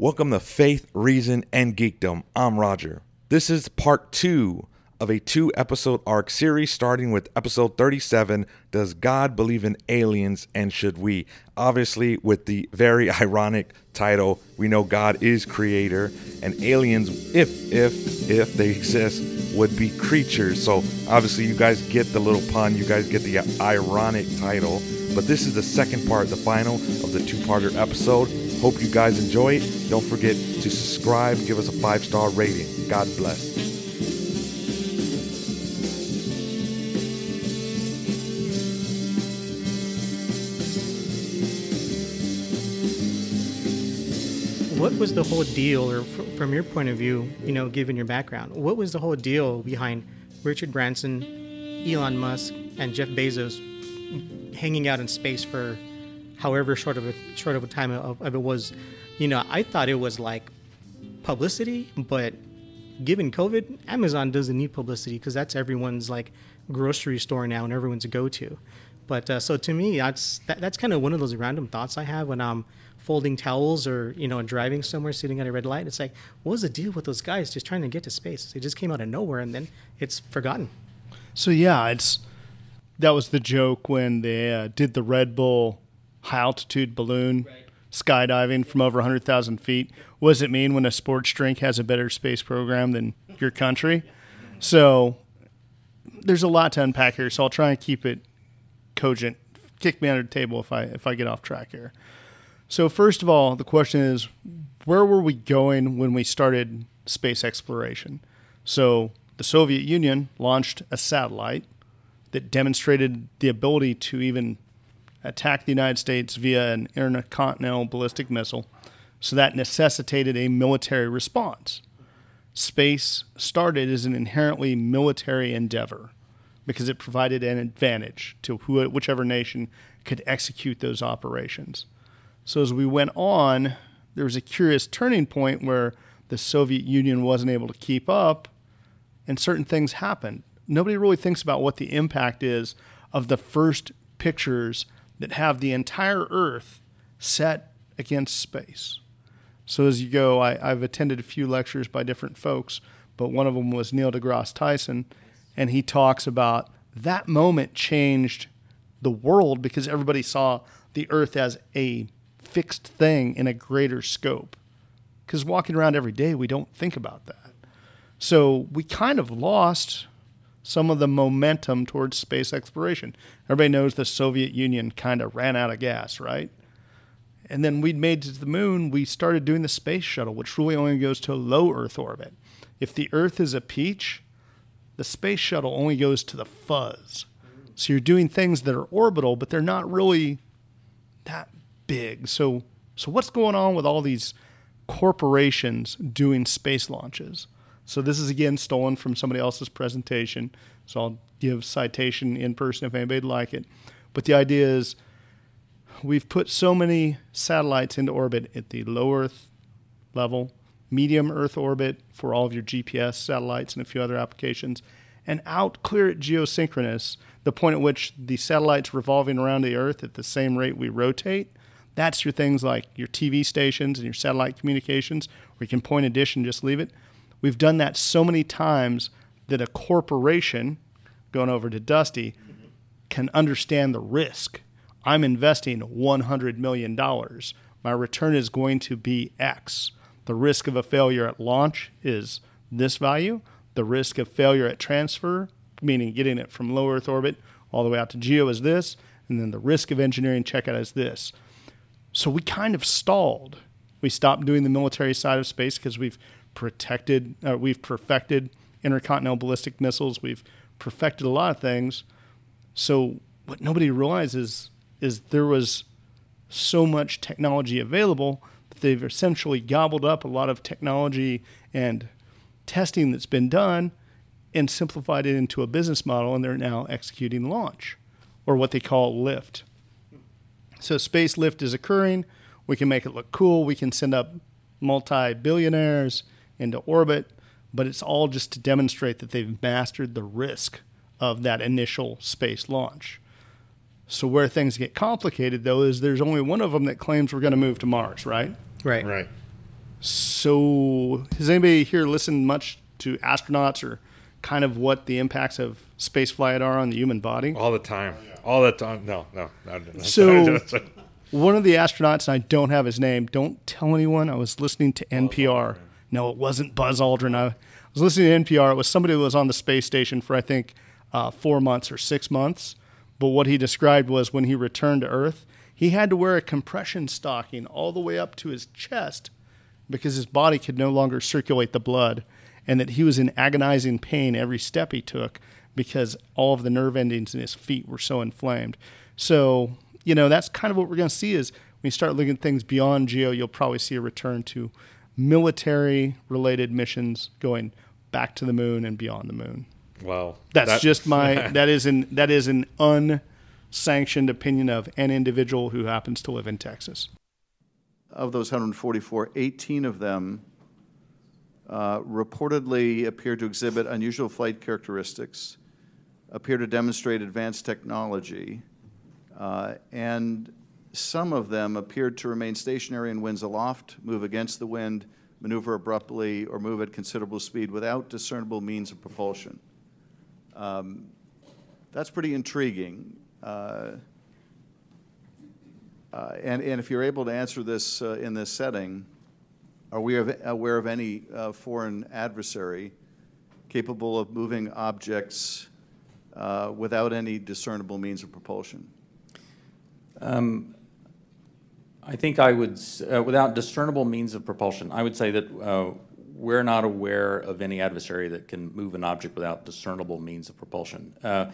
Welcome to Faith, Reason, and Geekdom. I'm Roger. This is part two of a two episode arc series starting with episode 37 Does God Believe in Aliens and Should We? Obviously, with the very ironic title, we know God is creator and aliens, if, if, if they exist, would be creatures. So obviously, you guys get the little pun, you guys get the ironic title. But this is the second part, the final of the two parter episode. Hope you guys enjoy it. Don't forget to subscribe, give us a five star rating. God bless. what was the whole deal, or fr- from your point of view, you know, given your background, what was the whole deal behind Richard Branson, Elon Musk, and Jeff Bezos hanging out in space for however short of a short of a time of, of it was? You know, I thought it was like publicity, but given COVID, Amazon doesn't need publicity because that's everyone's like grocery store now and everyone's go to. But uh, so to me, that's that, that's kind of one of those random thoughts I have when I'm folding towels or you know driving somewhere, sitting at a red light. It's like, what was the deal with those guys just trying to get to space? They just came out of nowhere and then it's forgotten. So yeah, it's that was the joke when they uh, did the Red Bull high altitude balloon right. skydiving from over 100,000 feet. What does it mean when a sports drink has a better space program than your country? So there's a lot to unpack here, so I'll try and keep it cogent. Kick me under the table if I if I get off track here. So, first of all, the question is where were we going when we started space exploration? So, the Soviet Union launched a satellite that demonstrated the ability to even attack the United States via an intercontinental ballistic missile. So, that necessitated a military response. Space started as an inherently military endeavor because it provided an advantage to whichever nation could execute those operations. So as we went on, there was a curious turning point where the Soviet Union wasn't able to keep up, and certain things happened. Nobody really thinks about what the impact is of the first pictures that have the entire Earth set against space. So as you go, I, have attended a few lectures by different folks, but one of them was Neil deGrasse Tyson, and he talks about that moment changed the world because everybody saw the Earth as a fixed thing in a greater scope. Because walking around every day, we don't think about that. So we kind of lost some of the momentum towards space exploration. Everybody knows the Soviet Union kind of ran out of gas, right? And then we'd made to the moon, we started doing the space shuttle, which really only goes to low Earth orbit. If the Earth is a peach, the space shuttle only goes to the fuzz. So you're doing things that are orbital, but they're not really that big. So, so what's going on with all these corporations doing space launches? So this is again stolen from somebody else's presentation. So I'll give citation in person if anybody'd like it. But the idea is we've put so many satellites into orbit at the low Earth level, medium Earth orbit for all of your GPS satellites and a few other applications, and out clear at geosynchronous, the point at which the satellite's revolving around the Earth at the same rate we rotate, that's your things like your TV stations and your satellite communications, where you can point a dish and just leave it. We've done that so many times that a corporation, going over to Dusty, can understand the risk. I'm investing $100 million. My return is going to be X. The risk of a failure at launch is this value. The risk of failure at transfer, meaning getting it from low Earth orbit all the way out to geo, is this. And then the risk of engineering checkout is this. So we kind of stalled. We stopped doing the military side of space because we've protected, uh, we've perfected intercontinental ballistic missiles. We've perfected a lot of things. So what nobody realizes is there was so much technology available that they've essentially gobbled up a lot of technology and testing that's been done and simplified it into a business model, and they're now executing launch, or what they call lift. So space lift is occurring. We can make it look cool. We can send up multi billionaires into orbit, but it's all just to demonstrate that they've mastered the risk of that initial space launch. So where things get complicated though is there's only one of them that claims we're going to move to Mars, right? Right. Right. So, has anybody here listened much to astronauts or kind of what the impacts of space flight are on the human body? All the time. Oh, all the time. No, no. no, no. So, one of the astronauts, and I don't have his name, don't tell anyone. I was listening to NPR. Oh, No, it wasn't Buzz Aldrin. I was listening to NPR. It was somebody who was on the space station for, I think, uh, four months or six months. But what he described was when he returned to Earth, he had to wear a compression stocking all the way up to his chest because his body could no longer circulate the blood, and that he was in agonizing pain every step he took because all of the nerve endings in his feet were so inflamed. So, you know, that's kind of what we're going to see is when you start looking at things beyond geo, you'll probably see a return to military related missions going back to the moon and beyond the moon. Well, That's that, just my that is an that is an unsanctioned opinion of an individual who happens to live in Texas. Of those 144, 18 of them uh, reportedly appear to exhibit unusual flight characteristics, appear to demonstrate advanced technology, uh, and some of them appeared to remain stationary in winds aloft, move against the wind, maneuver abruptly, or move at considerable speed without discernible means of propulsion. Um, that's pretty intriguing. Uh, uh, and, and if you're able to answer this uh, in this setting, are we aware of any uh, foreign adversary capable of moving objects uh, without any discernible means of propulsion? Um, I think I would, uh, without discernible means of propulsion, I would say that uh, we're not aware of any adversary that can move an object without discernible means of propulsion. Uh,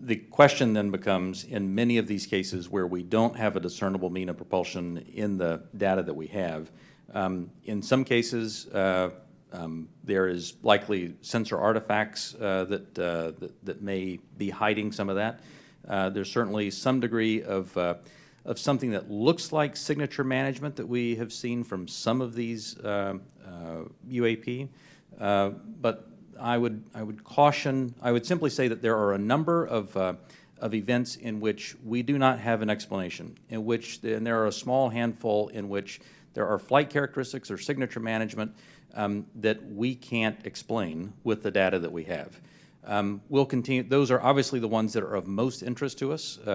the question then becomes in many of these cases where we don't have a discernible mean of propulsion in the data that we have, um, in some cases, uh, um, there is likely sensor artifacts uh, that, uh, that, that, may be hiding some of that. Uh, there's certainly some degree of of something that looks like signature management that we have seen from some of these uh, uh, UAP. Uh, but I would, I would caution, I would simply say that there are a number of, uh, of events in which we do not have an explanation, in which, and there are a small handful in which there are flight characteristics or signature management um, that we can't explain with the data that we have. Um, we'll continue. Those are obviously the ones that are of most interest to us. Uh,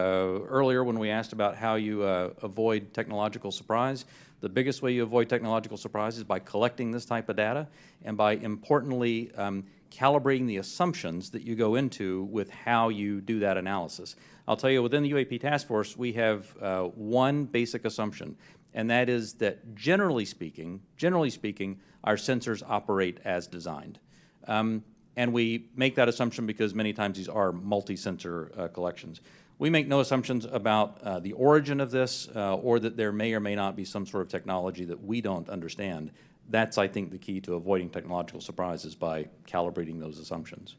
earlier, when we asked about how you uh, avoid technological surprise, the biggest way you avoid technological surprise is by collecting this type of data and by importantly um, calibrating the assumptions that you go into with how you do that analysis. I'll tell you, within the UAP task force, we have uh, one basic assumption, and that is that generally speaking, generally speaking, our sensors operate as designed. Um, and we make that assumption because many times these are multi-sensor uh, collections. We make no assumptions about uh, the origin of this uh, or that there may or may not be some sort of technology that we don't understand. That's, I think, the key to avoiding technological surprises by calibrating those assumptions.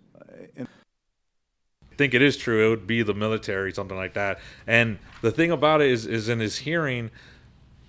I think it is true. It would be the military, something like that. And the thing about it is, is in his hearing,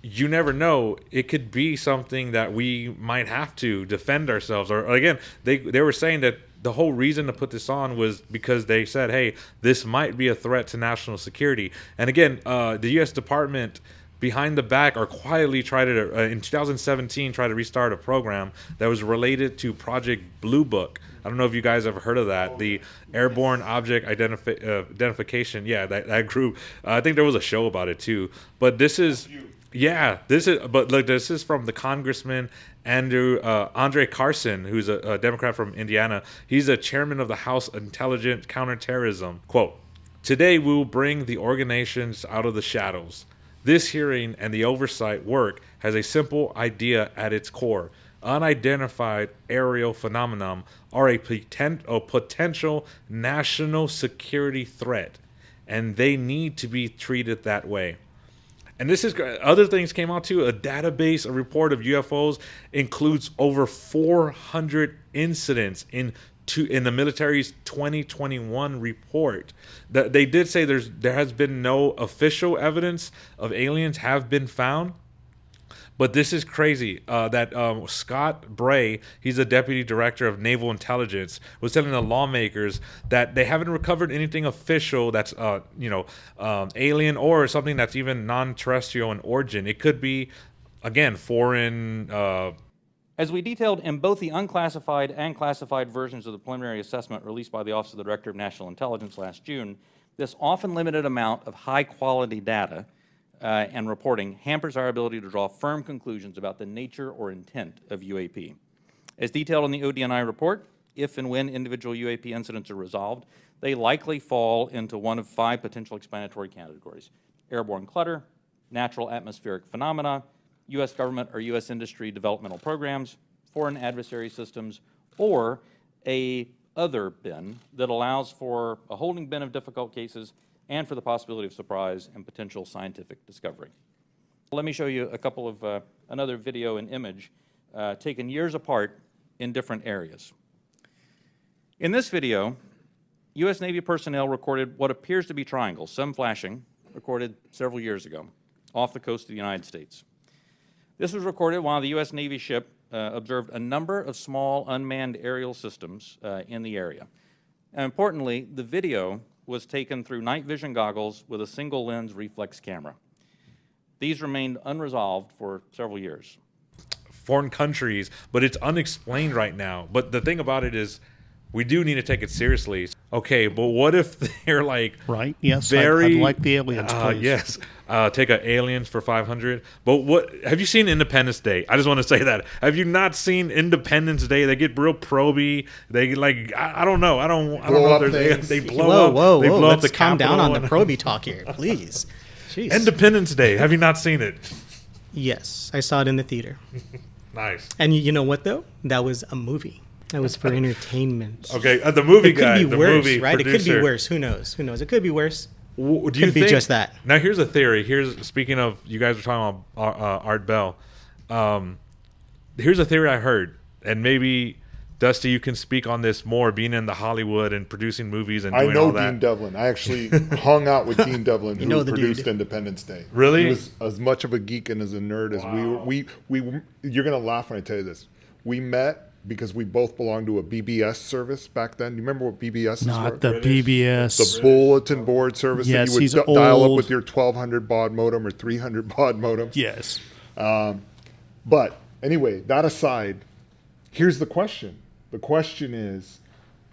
you never know. It could be something that we might have to defend ourselves. Or again, they they were saying that the whole reason to put this on was because they said, "Hey, this might be a threat to national security." And again, uh, the U.S. Department behind the back or quietly tried to uh, in 2017 try to restart a program that was related to Project Blue Book. I don't know if you guys ever heard of that. The Airborne Object Identifi- uh, Identification. Yeah, that, that group. Uh, I think there was a show about it too. But this is yeah, this is. But look, this is from the Congressman Andrew uh, Andre Carson, who's a, a Democrat from Indiana. He's a chairman of the House Intelligence Counterterrorism. Quote: Today we will bring the organizations out of the shadows. This hearing and the oversight work has a simple idea at its core. Unidentified aerial phenomenon are a, poten- a potential national security threat, and they need to be treated that way. And this is other things came out too. A database, a report of UFOs includes over 400 incidents in to in the military's 2021 report. That they did say there's there has been no official evidence of aliens have been found, but this is crazy uh, that um, Scott Bray, he's a deputy director of naval intelligence, was telling the lawmakers that they haven't recovered anything official that's, uh, you know, um, alien or something that's even non-terrestrial in origin. It could be, again, foreign. Uh, As we detailed in both the unclassified and classified versions of the preliminary assessment released by the Office of the Director of National Intelligence last June, this often limited amount of high quality data uh, and reporting hampers our ability to draw firm conclusions about the nature or intent of UAP. As detailed in the ODNI report, if and when individual UAP incidents are resolved, they likely fall into one of five potential explanatory categories airborne clutter, natural atmospheric phenomena, U.S. government or U.S. industry developmental programs, foreign adversary systems, or a other bin that allows for a holding bin of difficult cases and for the possibility of surprise and potential scientific discovery. Let me show you a couple of uh, another video and image uh, taken years apart in different areas. In this video, U.S. Navy personnel recorded what appears to be triangles, some flashing, recorded several years ago, off the coast of the United States. This was recorded while the U.S. Navy ship uh, observed a number of small unmanned aerial systems uh, in the area. And importantly, the video was taken through night vision goggles with a single lens reflex camera. These remained unresolved for several years. Foreign countries, but it's unexplained right now. But the thing about it is, we do need to take it seriously. Okay, but what if they're like Right? Yes, I'd- very I'd like the aliens, Uh, yes, uh, take a aliens for five hundred. But what have you seen Independence Day? I just want to say that. Have you not seen Independence Day? They get real proby. They like I, I don't know. I don't. I don't Blow know. up if. They blow whoa, up. whoa, they whoa! blow Let's up the calm down on the Capitol Proby talk here, please. Jeez. Independence Day. Have you not seen it? yes, I saw it in the theater. Nice. And you, you know what though? That was a movie. That was for entertainment. Okay, uh, the movie It could be the worse, movie right? It could be worse. Who knows? Who knows? It could be worse. W- do Could you be think, just that. Now, here's a theory. Here's speaking of you guys were talking about uh, Art Bell. Um, here's a theory I heard, and maybe Dusty, you can speak on this more, being in the Hollywood and producing movies and I doing know all that. I know Dean Devlin. I actually hung out with Dean Devlin, who know produced dude. Independence Day. Really? He was as much of a geek and as a nerd as we were. We, we, you're going to laugh when I tell you this. We met because we both belonged to a BBS service back then. Do you remember what BBS Not were? the BBS. the bulletin board service Yes, that you would he's di- dial up with your 1200 baud modem or 300 baud modem. yes. But anyway, that aside, here's the question. The question is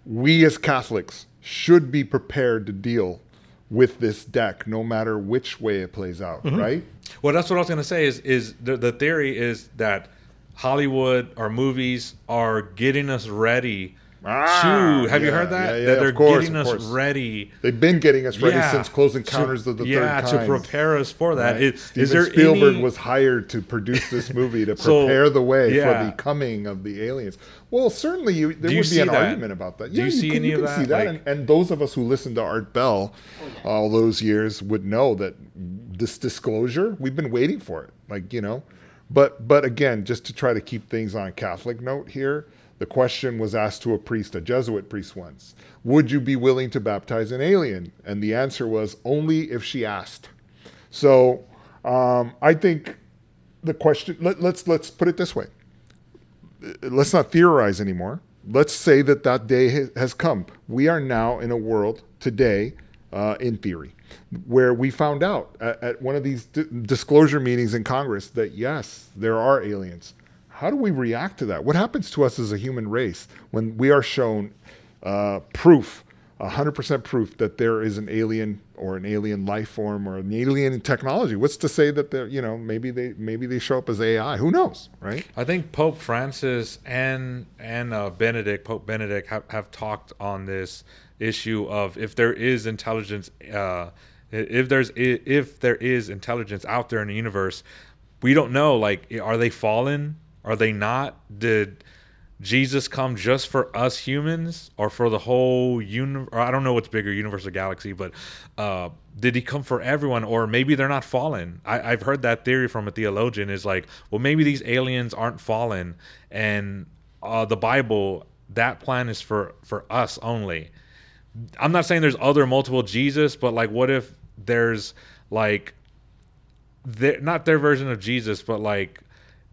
we as Catholics should be prepared to deal with this deck no matter which way it plays out, Mm-hmm. right? Well, that's what I was gonna say. Is is the, the theory is that Hollywood or movies are getting us ready Ah, to. Have you heard that? yeah, yeah, that of they're course, getting of us ready. They've been getting us ready Yeah. since Close To- Encounters of the yeah, Third to prepare us for that. Right. Is, Steven is there Spielberg any, was hired to produce this movie to So, prepare the way yeah. for the coming of the aliens. Well, certainly you, there you would be an that? argument about that. Do you see can, any you of can see that? that, Like- and, and those of us who listened to Art Bell all those years would know that this disclosure we've been waiting for it. Like you know, but but again, just to try to keep things on Catholic note here. The question was asked to a priest, a Jesuit priest once, would you be willing to baptize an alien? And the answer was only if she asked. So um, I think the question let, let's let's put it this way. Let's not theorize anymore. Let's say that that day has come. We are now in a world today, uh, in theory, where we found out at, at one of these di- disclosure meetings in Congress that yes, there are aliens. How do we react to that? What happens to us as a human race when we are shown uh, proof, 100% proof that there is an alien or an alien life form or an alien technology? What's to say that they're, you know, maybe they maybe they show up as AI? Who knows, right? I think Pope Francis and and uh, Benedict, Pope Benedict, have, have talked on this issue of if there is intelligence, uh, if there's if there is intelligence out there in the universe, we don't know. Like, are they fallen? Are they not? Did Jesus come just for us humans, or for the whole universe? I don't know what's bigger, universe or galaxy, but uh, did he come for everyone, or maybe they're not fallen? I, I've heard that theory from a theologian. Is like, well, maybe these aliens aren't fallen, and uh, the Bible that plan is for for us only. I'm not saying there's other multiple Jesus, but like, what if there's like, not their version of Jesus, but like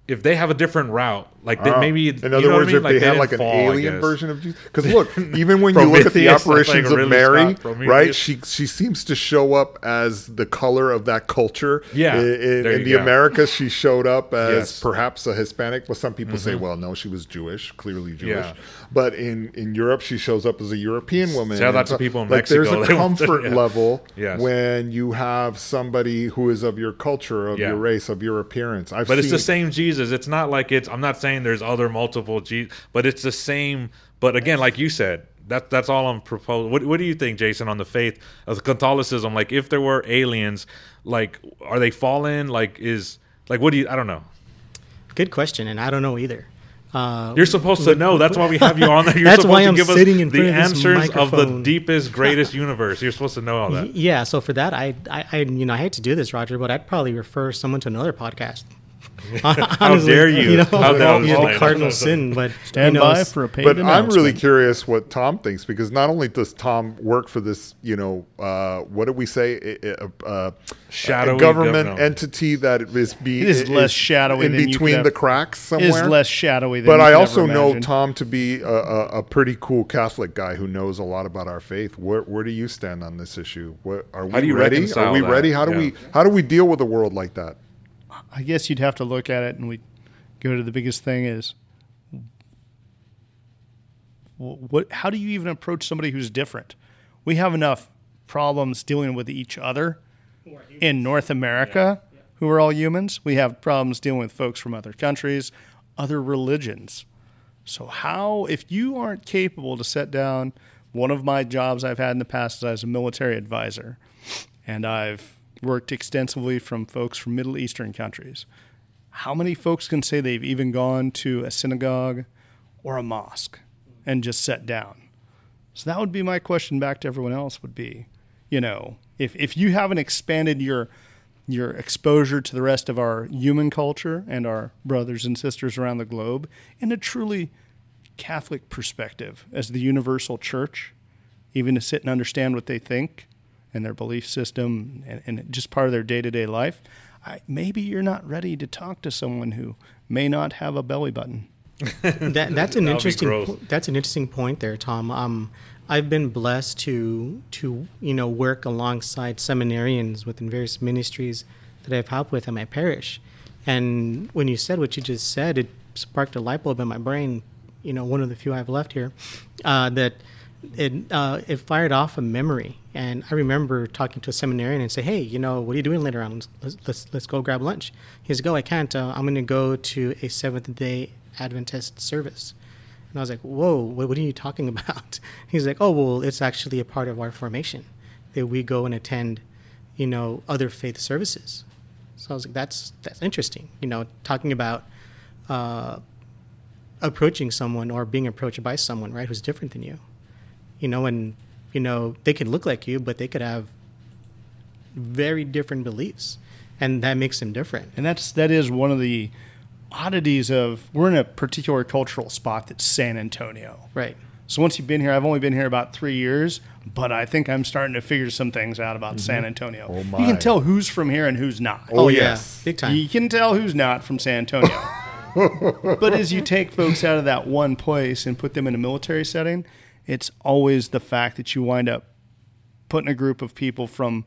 if they have a different route, like Oh. maybe in you other know what I words, mean? if they they had like an fall, alien version of Jesus, because look, even when you look at the Prometheus, like apparitions of Mary, right? She she seems to show up as the color of that culture. Yeah, in, in, there in you the go. Americas, she showed up as Yes. Mm-hmm. perhaps a Hispanic. But some people say, well, no, she was Jewish, clearly Jewish. Yeah. But in in Europe, she shows up as a European woman. Out And to people in like, Mexico. There's a to- comfort yeah. level Yes. when you have somebody who is of your culture, of Yeah. your race, of your appearance. I've But it's the same Jesus. It's not like it's. I'm not saying there's other multiple Jesus, but it's the same. But again, like you said, that that's all I'm proposing. What What do you think, Jason, on the faith of Catholicism? Like, if there were aliens, like, are they fallen? Like, is like, what do you? I don't know. Good question, and I don't know either. Uh, You're supposed to know. That's why we have you on there. You're That's supposed why to I'm give us sitting in the of answers of the deepest, greatest universe. You're supposed to know all that. yeah, so for that, I, I, I, you know, I hate to do this, Roger, but I'd probably refer someone to another podcast. How dare you? know, How dare you you? know, the cardinal sin, but Stand you know, by for a paid But I'm really curious what Tom thinks because not only does Tom work for this, you know, uh, what do we say, uh, uh, Shadowy a government gov- entity that is be It is less shadowy in than you could between have- the cracks It is somewhere. less shadowy than but I also know imagine. Tom to be a, a, a pretty cool Catholic guy who knows a lot about our faith. Where, where do you stand on this issue? What, are we do you ready? Are we that? ready? How do Yeah. we how do we deal with a world like that? I guess you'd have to look at it and we go to the biggest thing is what how do you even approach somebody who's different? We have enough problems dealing with each other in North America who are all humans. We have problems dealing with folks from other countries, other religions. So how if you aren't capable to set down one of my jobs I've had in the past is as a military advisor and I've worked extensively from folks from Middle Eastern countries. How many folks can say they've even gone to a synagogue or a mosque and just sat down? So that would be my question back to everyone else would be, you know, if, if you haven't expanded your your exposure to the rest of our human culture and our brothers and sisters around the globe in a truly Catholic perspective as the universal church, even to sit and understand what they think and their belief system and, and just part of their day to day life, I, maybe you're not ready to talk to someone who may not have a belly button. that, that's an interesting that's an interesting point there tom. Um, i've been blessed to to you know work alongside seminarians within various ministries that i've helped with in my parish. And when you said what you just said it sparked a light bulb in my brain you know one of the few i've left here uh, that it uh, it fired off a memory and i remember talking to a seminarian and say hey you know what are you doing later on? Let's let's, let's go grab lunch. He said go i can't. Uh, i'm going to go to a seventh day adventist service. And i was like whoa what, what are you talking about? He's like oh well it's actually a part of our formation that we go and attend you know other faith services. So i was like that's that's interesting you know talking about uh, approaching someone or being approached by someone right who's different than you. You know and you know they could look like you but they could have very different beliefs and that makes them different And that's that is one of the oddities of we're in a particular cultural spot that's San Antonio. right So once you've been here, I've only been here about three years, but I think I'm starting to figure some things out about mm-hmm. San Antonio. Oh, You can tell who's from here and who's not. Oh, oh, yeah yes. big time You can tell who's not from San Antonio. but as you take folks out of that one place and put them in a military setting, it's always the fact that you wind up putting a group of people from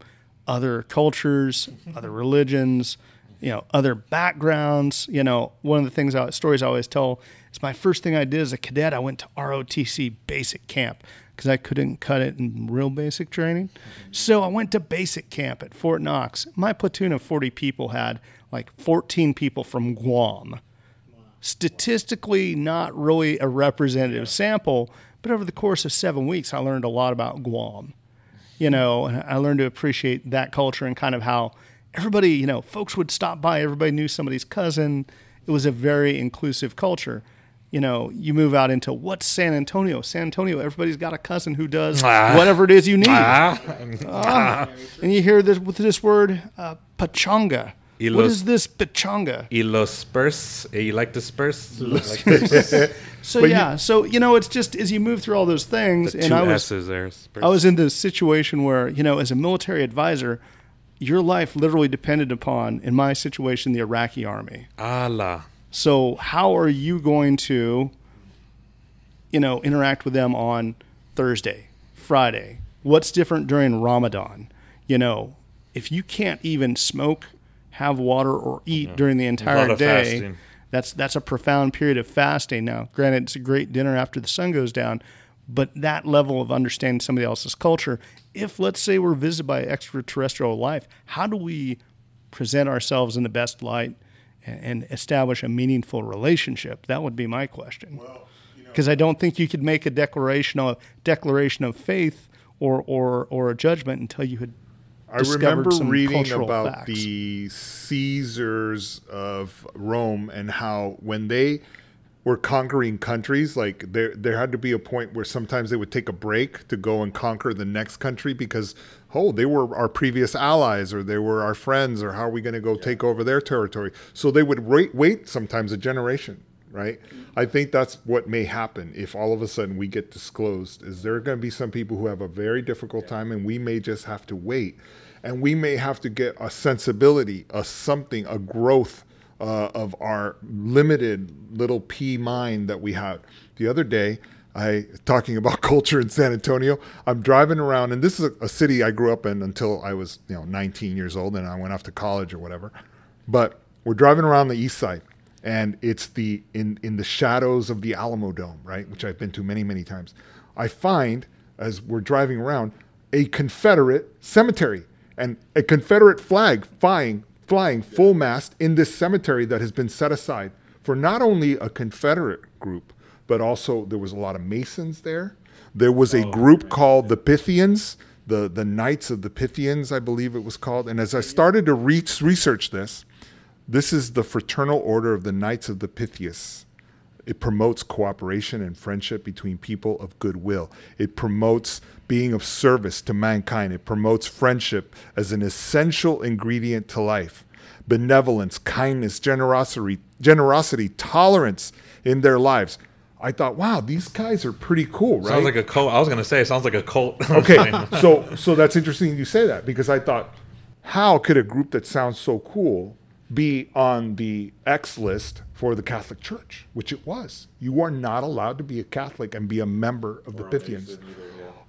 other cultures, mm-hmm. other religions, you know, other backgrounds. You know, one of the things I, stories I always tell is my first thing I did as a cadet, I went to ROTC basic camp because I couldn't cut it in real basic training. Mm-hmm. So I went to basic camp at Fort Knox. My platoon of 40 people had like 14 people from Guam statistically not really a representative sample, but over the course of seven weeks, I learned a lot about Guam. You know, and I learned to appreciate that culture and kind of how everybody, you know, folks would stop by, everybody knew somebody's cousin. It was a very inclusive culture. You know, you move out into what's San Antonio? San Antonio, everybody's got a cousin who does Ah. whatever it is you need. Ah, And you hear this with this word, uh, pachanga. Y What los- is this pachanga? y los spurs. eh, You like the spurs? Like So But you- yeah, so you know, it's just as you move through all those things, the and two I was S's there. Spurs. I was in this situation where you know, as a military advisor, your life literally depended upon, in my situation, the Iraqi army. Allah. So how are you going to, you know, interact with them on Thursday, Friday? What's different during Ramadan? You know, if you can't even smoke, have water, or eat during the lot entire of day, fasting. that's that's a profound period of fasting. Now, granted, it's a great dinner after the sun goes down, but that level of understanding somebody else's culture, if let's say we're visited by extraterrestrial life, how do we present ourselves in the best light and, and establish a meaningful relationship? That would be my question. Because I don't think you could make a declaration of declaration of faith or or or a judgment until you had I remember reading about facts. the Caesars of Rome and how when they were conquering countries, like there there had to be a point where sometimes they would take a break to go and conquer the next country because oh they were our previous allies or they were our friends or how are we going to go take over their territory? So they would wait wait sometimes a generation right? I think that's what may happen if all of a sudden we get disclosed. Is there going to be some people who have a very difficult time, and we may just have to wait, and we may have to get a sensibility, a something, a growth uh, of our limited little pea mind that we have. The other day. I talking about culture in San Antonio. I'm driving around, and this is a, a city I grew up in until I was, you know, 19 years old, and I went off to college or whatever. But we're driving around the east side, and it's the in in the shadows of the Alamodome, right, which I've been to many many times. I find as we're driving around a Confederate cemetery and a Confederate flag flying flying full mast in this cemetery that has been set aside for not only a Confederate group, but also there was a lot of Masons there. There was a oh, group called the Pythians, the the Knights of the Pythians, I believe it was called. And as I started to re- research this, this is the fraternal order of the Knights of the Pythias. It promotes cooperation and friendship between people of goodwill. It promotes being of service to mankind. It promotes friendship as an essential ingredient to life. Benevolence, kindness, generosity, generosity, tolerance in their lives. I thought, wow, these guys are pretty cool, right? Sounds like a cult. I was gonna say it sounds like a cult. Okay, so so that's interesting you say that because I thought, how could a group that sounds so cool be on the X list for the Catholic Church, which it was? You are not allowed to be a Catholic and be a member of the Pythians.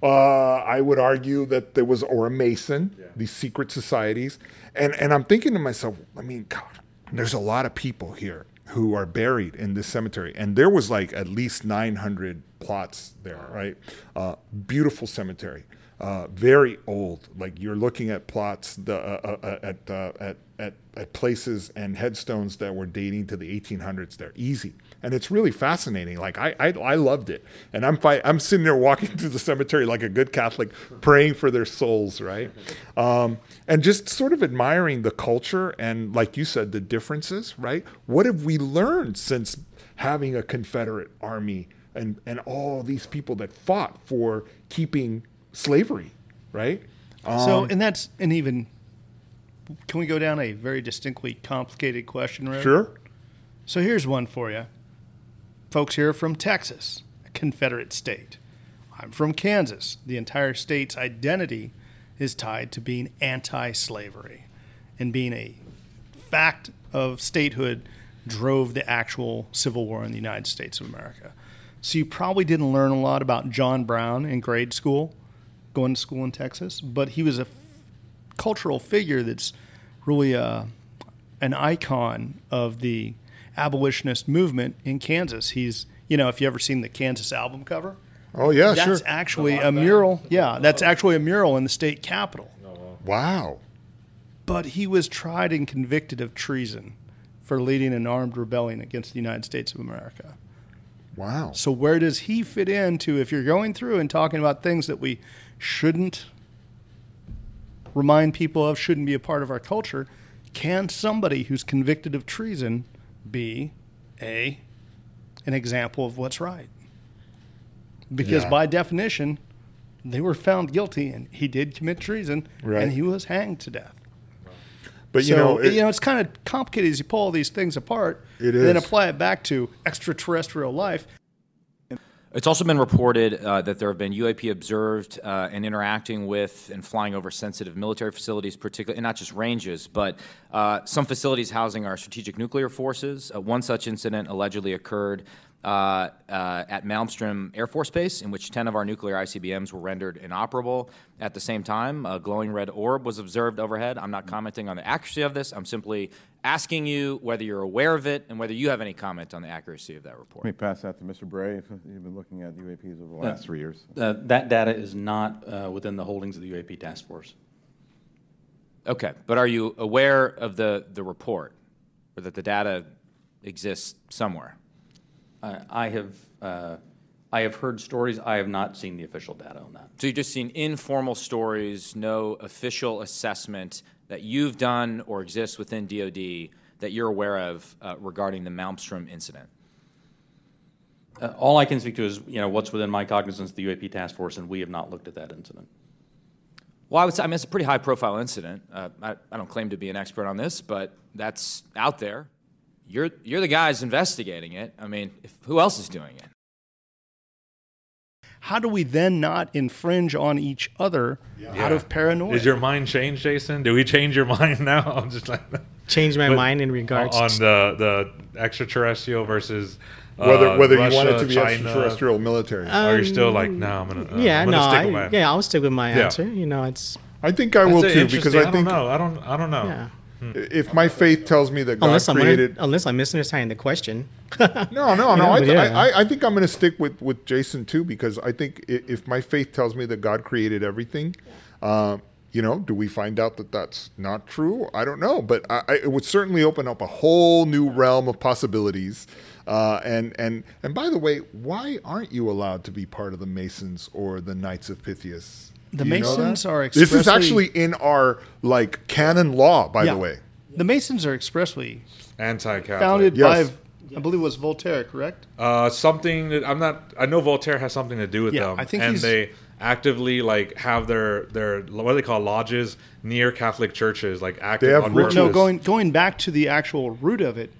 Uh, I would argue that there was, or a Mason, these secret societies, and and I'm thinking to myself, I mean, God, there's a lot of people here who are buried in this cemetery, and there was like at least 900 plots there, right? Uh, beautiful cemetery, uh, very old. Like you're looking at plots the, uh, uh, at, uh, at at at places and headstones that were dating to the 1800s. They're easy, and it's really fascinating. Like I I, I loved it, and I'm fi- I'm sitting there walking through the cemetery like a good Catholic, praying for their souls, right? Um, and just sort of admiring the culture and, like you said, the differences, right? What have we learned since having a Confederate army and and all these people that fought for keeping slavery, right? So, Um, and that's an even. Can we go down a very distinctly complicated question road? sure. So here's one for you. Folks here are from Texas, a Confederate state. I'm from Kansas. The entire state's identity is tied to being anti slavery and being a fact of statehood drove the actual Civil War in the United States of America. So you probably didn't learn a lot about John Brown in grade school, going to school in Texas, but he was a f- cultural figure that's really a, an icon of the abolitionist movement in Kansas. He's, you know, if you ever seen the Kansas album cover, Oh yeah, that's sure. actually a mural. Yeah, that's actually a mural in the state capitol. Wow. But he was tried and convicted of treason for leading an armed rebellion against the United States of America. Wow. So where does he fit into if you're going through and talking about things that we shouldn't remind people of, shouldn't be a part of our culture? Can somebody who's convicted of treason be a an example of what's right? Because Yeah. by definition, they were found guilty and he did commit treason Right. and he was hanged to death. But you so, know, it- you know, it's kind of complicated as you pull all these things apart It and then apply it back to extraterrestrial life. It's also been reported uh, that there have been UAP observed uh, and interacting with and flying over sensitive military facilities, particularly, and not just ranges, but uh, some facilities housing our strategic nuclear forces. Uh, one such incident allegedly occurred uh, uh, at Malmstrom Air Force Base, in which 10 of our nuclear ICBMs were rendered inoperable. At the same time, a glowing red orb was observed overhead. I'm not commenting on the accuracy of this. I'm simply asking you whether you're aware of it and whether you have any comment on the accuracy of that report. Let me pass that to Mr. Bray, if you've been looking at the UAPs over the last three years. Uh, That data is not uh, within the holdings of the UAP Task Force. Okay, but are you aware of the, the report or that the data exists somewhere? I I have, uh, I have heard stories, I have not seen the official data on that. So you've just seen informal stories, no official assessment that you've done or exists within DoD that you're aware of uh, regarding the Malmstrom incident? Uh, All I can speak to is, you know, what's within my cognizance, of the UAP Task Force, and we have not looked at that incident. Well, I would say, I mean, it's a pretty high-profile incident. Uh, I, I don't claim to be an expert on this, but that's out there. You're, you're the guys investigating it. I mean, if, who else is doing it? How do we then not infringe on each other out of paranoia? Is your mind changed, Jason? Do we change your mind now? I'm just like Change my But mind in regards on to the the extraterrestrial versus uh, Whether whether Russia, you want it to be China, extraterrestrial, military. Or you're still like, no, I'm gonna. Uh, yeah, I'm no, gonna stick I, with my, yeah, I'll stick with my Yeah. answer. You know, it's I think I That's will too interesting. because I don't think know. I don't. I don't know. yeah. If my faith tells me that God Unless I'm created, unless I'm misunderstanding the question. no, no, no. I, th- yeah. I, I think I'm going to stick with with Jason too because I think if my faith tells me that God created everything, uh, you know, do we find out that that's not true? I don't know, but I, I, it would certainly open up a whole new realm of possibilities. Uh, and and and by the way, why aren't you allowed to be part of the Masons or the Knights of Pythias? The Do you know Masons that? are This is actually in our like canon law, by Yeah. the way. The Masons are expressly Anti-Catholic. founded Yes. by, I believe it was Voltaire, correct? Uh, something that I'm not. I know Voltaire has something to do with Yeah, them, I think and he's- they actively like have their their what do they call lodges near Catholic churches, like active have on rituals. No, purpose. going going back to the actual root of it,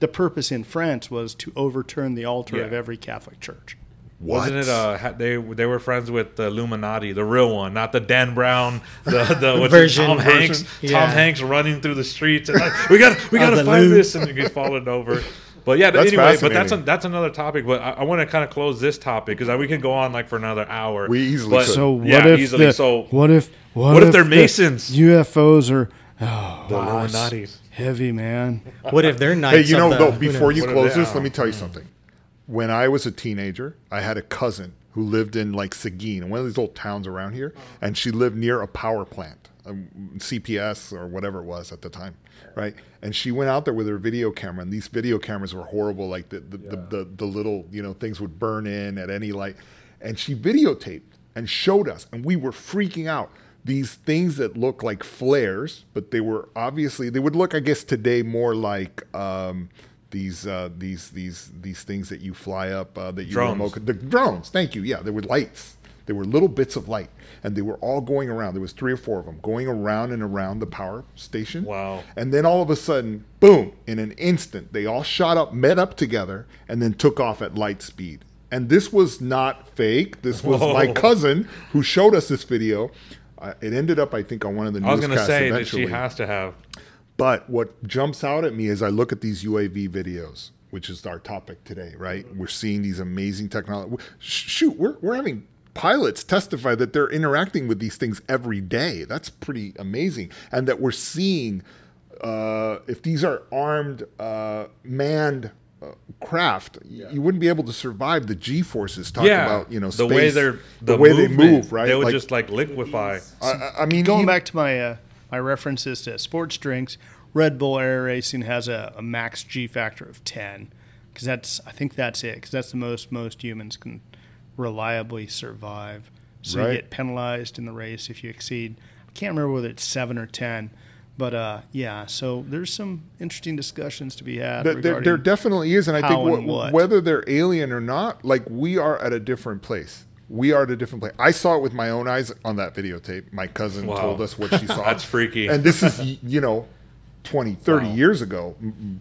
the purpose in France was to overturn the altar Yeah. of every Catholic church. Wasn't it? Uh, they they were friends with the Illuminati, the real one, not the Dan Brown, the the what's Version. it, Tom Hanks, Version. Tom Hanks running through the streets and like we got we got to find loot. this and he's falling over. But yeah, That's anyway, but that's a, that's another topic. But I, I want to kind of close this topic because we can go on like for another hour. We easily But, could. So what yeah, if easily. the, so what if what, what if they're the Masons? UFOs are oh, the wow, Illuminati. heavy man. What if they're Hey, you know, the, though, before you close this, let me tell you something. When I was a teenager, I had a cousin who lived in like Seguin, one of these old towns around here, and she lived near a power plant, um, CPS or whatever it was at the time, right? And she went out there with her video camera, and these video cameras were horrible. Like the the, the, the, the little you know things would burn in at any light, and she videotaped and showed us, and we were freaking out these things that look like flares, but they were obviously they would look, I guess, today more like um, these uh, these these these things that you fly up uh, that you Drones. remote the drones. Thank you. Yeah, there were lights. There were little bits of light, and they were all going around. There was three or four of them going around and around the power station. Wow. And then all of a sudden, boom! In an instant, they all shot up, met up together, and then took off at light speed. And this was not fake. This was my cousin who showed us this video. Uh, it ended up, I think, on one of the I was gonna newscasts say that eventually. she has to have. But what jumps out at me as I look at these UAV videos, which is our topic today, right? We're seeing these amazing technology. Shoot, we're, we're having pilots testify that they're interacting with these things every day. That's pretty amazing. And that we're seeing uh, if these are armed, uh, manned uh, craft, y- you wouldn't be able to survive the G forces. Talk yeah, about you know the way they're the, the, way they move, right? They would Like, just like liquefy. I- I, I mean, Going back to my my references to sports drinks, Red Bull Air Racing has a, a max G factor of ten because that's I think that's it because that's the most most humans can reliably survive. So Right. you get penalized in the race if you exceed. I can't remember whether it's seven or ten, but uh, yeah. So there's some interesting discussions to be had. There, there, there definitely is, and I think how and wh- what. whether they're alien or not, like we are at a different place. We are at a different place. I saw it with my own eyes on that videotape. My cousin Wow. told us what she saw. That's freaky. And this is, you know, 20, 30 years ago,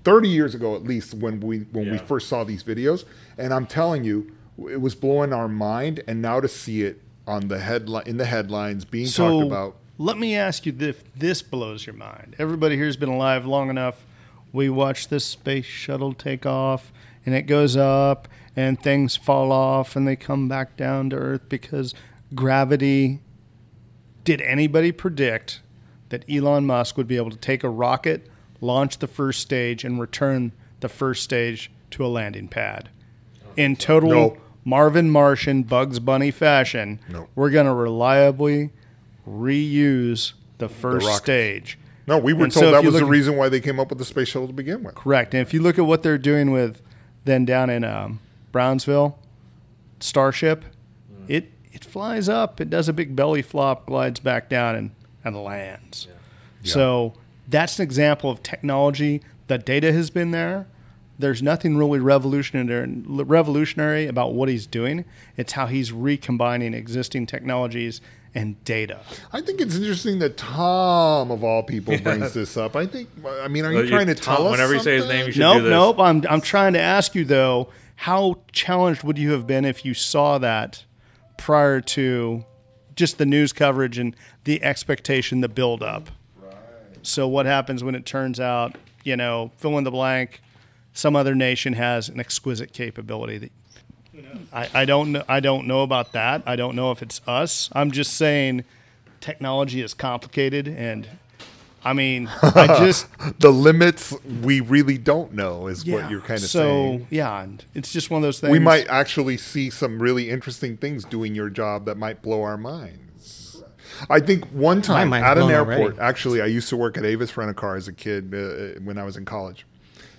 30 years ago at least when we when we first saw these videos. And I'm telling you, it was blowing our mind, and now to see it on the headline in the headlines being So talked about. let me ask you if this blows your mind. Everybody here's been alive long enough. We watch this space shuttle take off, and it goes up, and things fall off, and they come back down to Earth because gravity. Did anybody predict that Elon Musk would be able to take a rocket, launch the first stage, and return the first stage to a landing pad? In total No. Marvin Martian, Bugs Bunny fashion, No. we're going to reliably reuse the first rockets. stage. No, we were And told if that was the reason why they came up with the space shuttle to begin with. Correct. And if you look at what they're doing with then down in um, Brownsville, Starship, mm. it it flies up, it does a big belly flop, glides back down, and, and lands. So that's an example of technology. The data has been there. There's nothing really revolutionary revolutionary about what he's doing. It's how he's recombining existing technologies and data. I think it's interesting that Tom, of all people, brings this up. I think. I mean, are uh, you Well, trying to Tom, tell us whenever you say his name, you should Nope, do this. nope. I'm I'm trying to ask you though, how challenged would you have been if you saw that prior to just the news coverage and the expectation, the build up? So what happens when it turns out, you know, fill in the blank, some other nation has an exquisite capability that I, I don't know I don't know about that. I don't know if it's us. I'm just saying technology is complicated and I mean, I just the limits we really don't know is yeah. what you're kind of so, saying. So yeah, and it's just one of those things. We might actually see some really interesting things doing your job that might blow our minds. I think one time at an airport, already. actually, I used to work at Avis Rent a Car as a kid uh, when I was in college.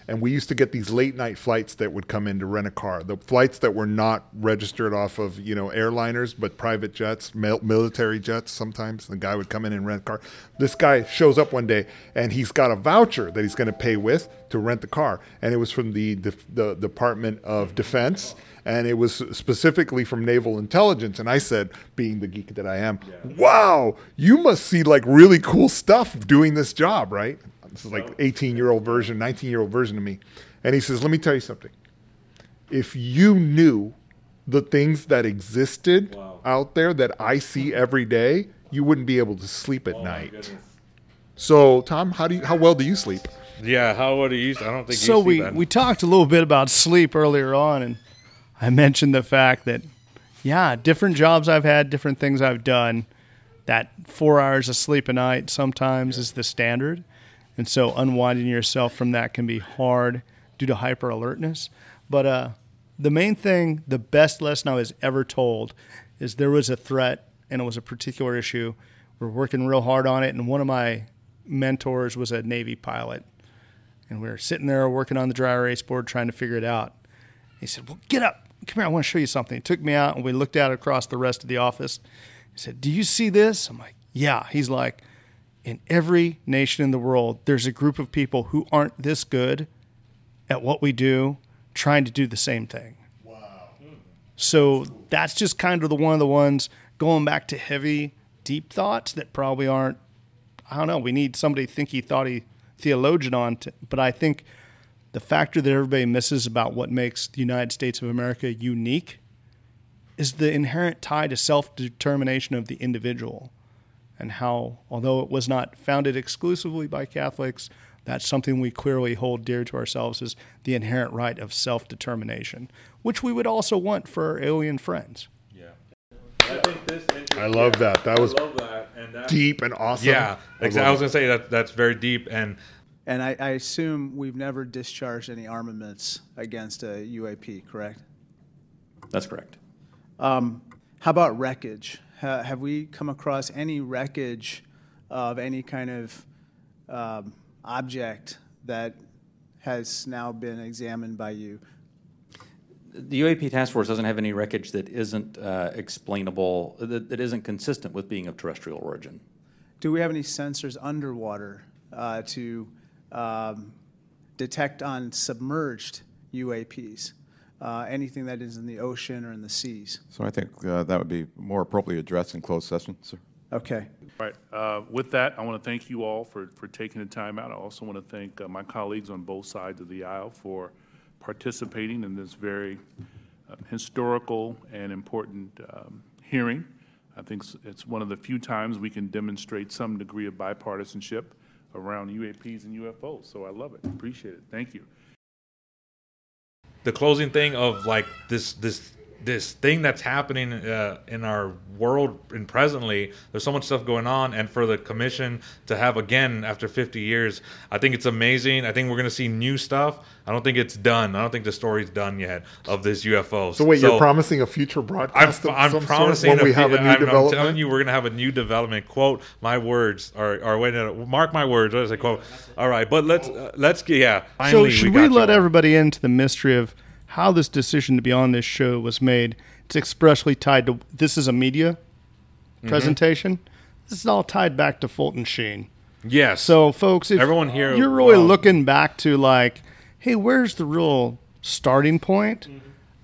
And we used to get these late night flights that would come in to rent a car. The flights that were not registered off of you know airliners, but private jets, military jets. Sometimes the guy would come in and rent a car. This guy shows up one day and he's got a voucher that he's going to pay with to rent the car, and it was from the def- the Department of Defense, and it was specifically from Naval Intelligence. And I said, being the geek that I am, wow, you must see like really cool stuff doing this job, right? This is like 18 year old version, 19 year old version of me. And he says, let me tell you something. If you knew the things that existed out there that I see every day, you wouldn't be able to sleep at oh night. So, Tom, how do you, how well do you sleep? Yeah, how would you? I don't think so you see we that. we talked a little bit about sleep earlier on, and I mentioned the fact that yeah, different jobs I've had, different things I've done. That four hours of sleep a night sometimes is the standard, and so unwinding yourself from that can be hard due to hyper alertness. But uh, the main thing, the best lesson I was ever told, is there was a threat and it was a particular issue. We're working real hard on it, and one of my mentors was a Navy pilot and we were sitting there working on the dry erase board trying to figure it out. He said, "Well, get up, come here. I want to show you something." He took me out, and we looked out across the rest of the office. He said, "Do you see this?" I'm like, "Yeah." He's like, "In every nation in the world, there's a group of people who aren't this good at what we do, trying to do the same thing." Wow. So that's just kind of the one of the ones going back to heavy, deep thoughts that probably aren't I don't know. We need somebody thinky thoughty theologian on, to, but I think the factor that everybody misses about what makes the United States of America unique is the inherent tie to self determination of the individual, and how, although it was not founded exclusively by Catholics, that's something we clearly hold dear to ourselves is the inherent right of self determination, which we would also want for our alien friends. I think this. I love that. That was that, and that. deep and awesome. Yeah, I exactly. I love was gonna say that that's very deep, and And I, I assume we've never discharged any armaments against a UAP, correct? That's correct. Um, how about wreckage? Ha- have we come across any wreckage of any kind of um, object that has now been examined by you? The UAP task force doesn't have any wreckage that isn't uh, explainable, that, that isn't consistent with being of terrestrial origin. Do we have any sensors underwater uh, to um, detect on submerged UAPs? Uh, anything that is in the ocean or in the seas? So I think uh, that would be more appropriately addressed in closed session, sir. Okay. All right. Uh, With that, I want to thank you all for, for taking the time out. I also want to thank uh, my colleagues on both sides of the aisle for participating in this very uh, historical and important um, hearing. I think it's one of the few times we can demonstrate some degree of bipartisanship around UAPs and UFOs. So I love it. Appreciate it. Thank you. The closing thing of like this this this thing that's happening uh, in our world and presently there's so much stuff going on and for the commission to have again after 50 years i think it's amazing i think we're going to see new stuff i don't think it's done i don't think the story's done yet of this ufo So wait, you're promising a future I'm, broadcast of I'm some promising sort when we a- have a new I'm, I'm telling you, we're gonna have a new development. Quote my words, or or wait, no, no, mark my words. What is it? Quote. All right, but let's uh, let's get yeah. So Finally, should got we, let on. everybody into the mystery of how this decision to be on this show was made? It's expressly tied to this is a media Mm-hmm. presentation. This is all tied back to Fulton Sheen. Yes. So, folks, if Everyone here- you're really wow. looking back to like, hey, where's the real starting point?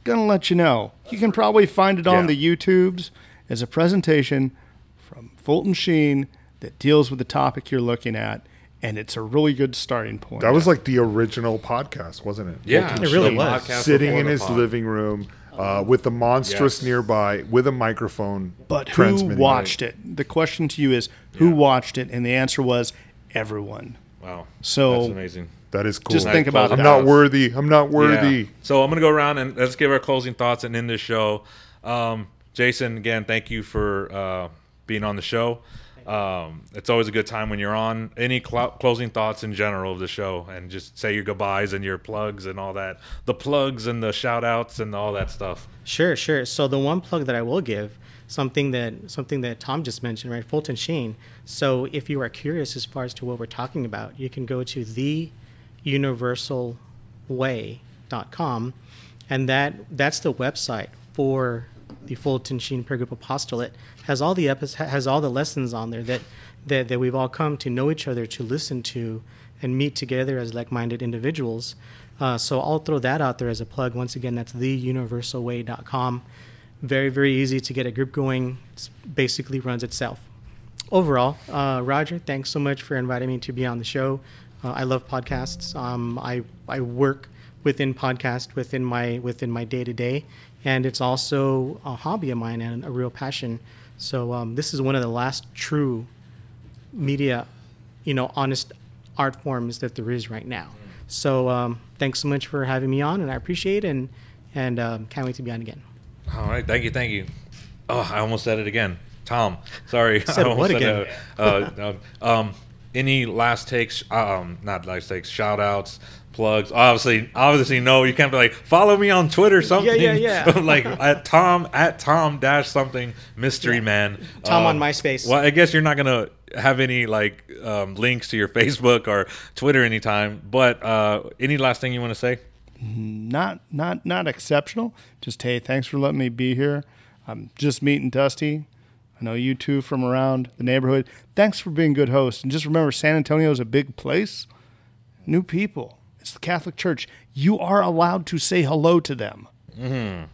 Gonna let you know. You can probably find it on Yeah. the YouTubes as a presentation from Fulton Sheen that deals with the topic you're looking at, and it's a really good starting point. That was like the original podcast, wasn't it? Yeah, Fulton It really Sheen was. Sitting in his pod. living room uh, with the monstrance Yes. nearby with a microphone. But who watched it? The question to you is who Yeah. watched it? And the answer was everyone. Wow. So- that's amazing. That is cool. Just think about it. I'm not worthy. I'm not worthy. Yeah. So I'm gonna go around and let's give our closing thoughts and end this show. Um, Jason, again, thank you for uh, being on the show. Um, it's always a good time when you're on. Any cl- closing thoughts in general of the show, and just say your goodbyes and your plugs and all that. The plugs and the shout outs and all that stuff. Sure, sure. So the one plug that I will give, something that something that Tom just mentioned, right? Fulton Sheen. So if you are curious as far as to what we're talking about, you can go to theuniversalway.com, and that that's the website for the Fulton Sheen Prayer Group Apostolate. Has all the epis- has all the lessons on there that, that that we've all come to know each other, to listen to, and meet together as like-minded individuals. Uh, so I'll throw that out there as a plug. Once again, that's theuniversalway.com. Very, very easy to get a group going. It basically runs itself. Overall, uh, Roger, thanks so much for inviting me to be on the show. Uh, I love podcasts. Um, I I work within podcast within my within my day to day, and it's also a hobby of mine and a real passion. So um, this is one of the last true media, you know, honest art forms that there is right now. So um, thanks so much for having me on, and I appreciate it, and and um, can't wait to be on again. All right, thank you, thank you. Oh, I almost said it again. Tom, sorry. Said I almost what again? that. Uh, uh, um, any last takes? Um, not last takes. Shout outs, plugs. Obviously, obviously, no. You can't be like follow me on Twitter. Something. yeah, yeah. yeah. like at Tom at Tom dash something mystery man. Tom on Um, MySpace. Well, I guess you're not gonna have any like um, links to your Facebook or Twitter anytime. But uh, any last thing you want to say? not not not exceptional. Just hey, thanks for letting me be here. I'm just meeting Dusty. I know you two from around the neighborhood. Thanks for being good hosts. And just remember, San Antonio is a big place. New people. It's the Catholic Church. You are allowed to say hello to them.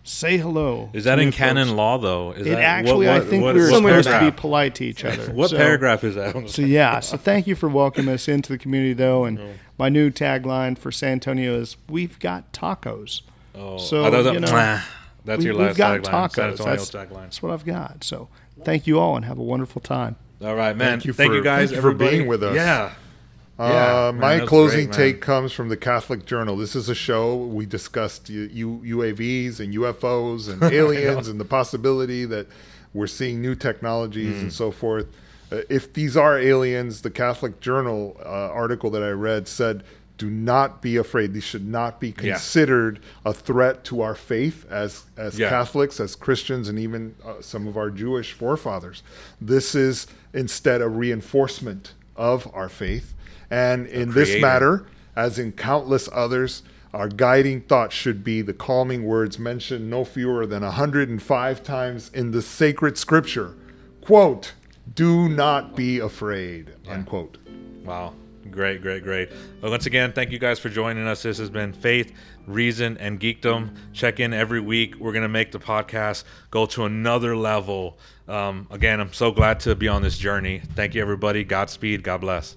Say hello. Mm-hmm. Is that in canon folks. law though? Is It that, actually, I think what- we were what supposed to be polite to each other. What So- paragraph is that? So yeah, so thank you for welcoming us into the community, though. And Oh. my new tagline for San Antonio is "We've got tacos." Oh, So, I thought that- you know, Mwah. that's we- your we've last got tagline. Tacos. That's, tagline. that's what I've got. So thank you all, and have a wonderful time. All right, man. Thank you Thank for- you guys. thank you for being with us. Yeah. Uh, Yeah, man, my closing great, take comes from the Catholic Journal. This is a show we discussed U- U- UAVs and UFOs and aliens and the possibility that we're seeing new technologies Mm. and so forth. Uh, if these are aliens, the Catholic Journal uh, article that I read said, "Do not be afraid. These should not be Yeah. considered a threat to our faith as as Yeah. Catholics, as Christians, and even uh, some of our Jewish forefathers. This is instead a reinforcement of our faith." And in this matter, as in countless others, our guiding thought should be the calming words mentioned no fewer than 105 times in the sacred scripture. Quote, do not be afraid, unquote. Wow. Great, great, great. Well, once again, thank you guys for joining us. This has been Faith, Reason, and Geekdom. Check in every week. We're going to make the podcast go to another level. Um, again, I'm so glad to be on this journey. Thank you, everybody. Godspeed. God bless.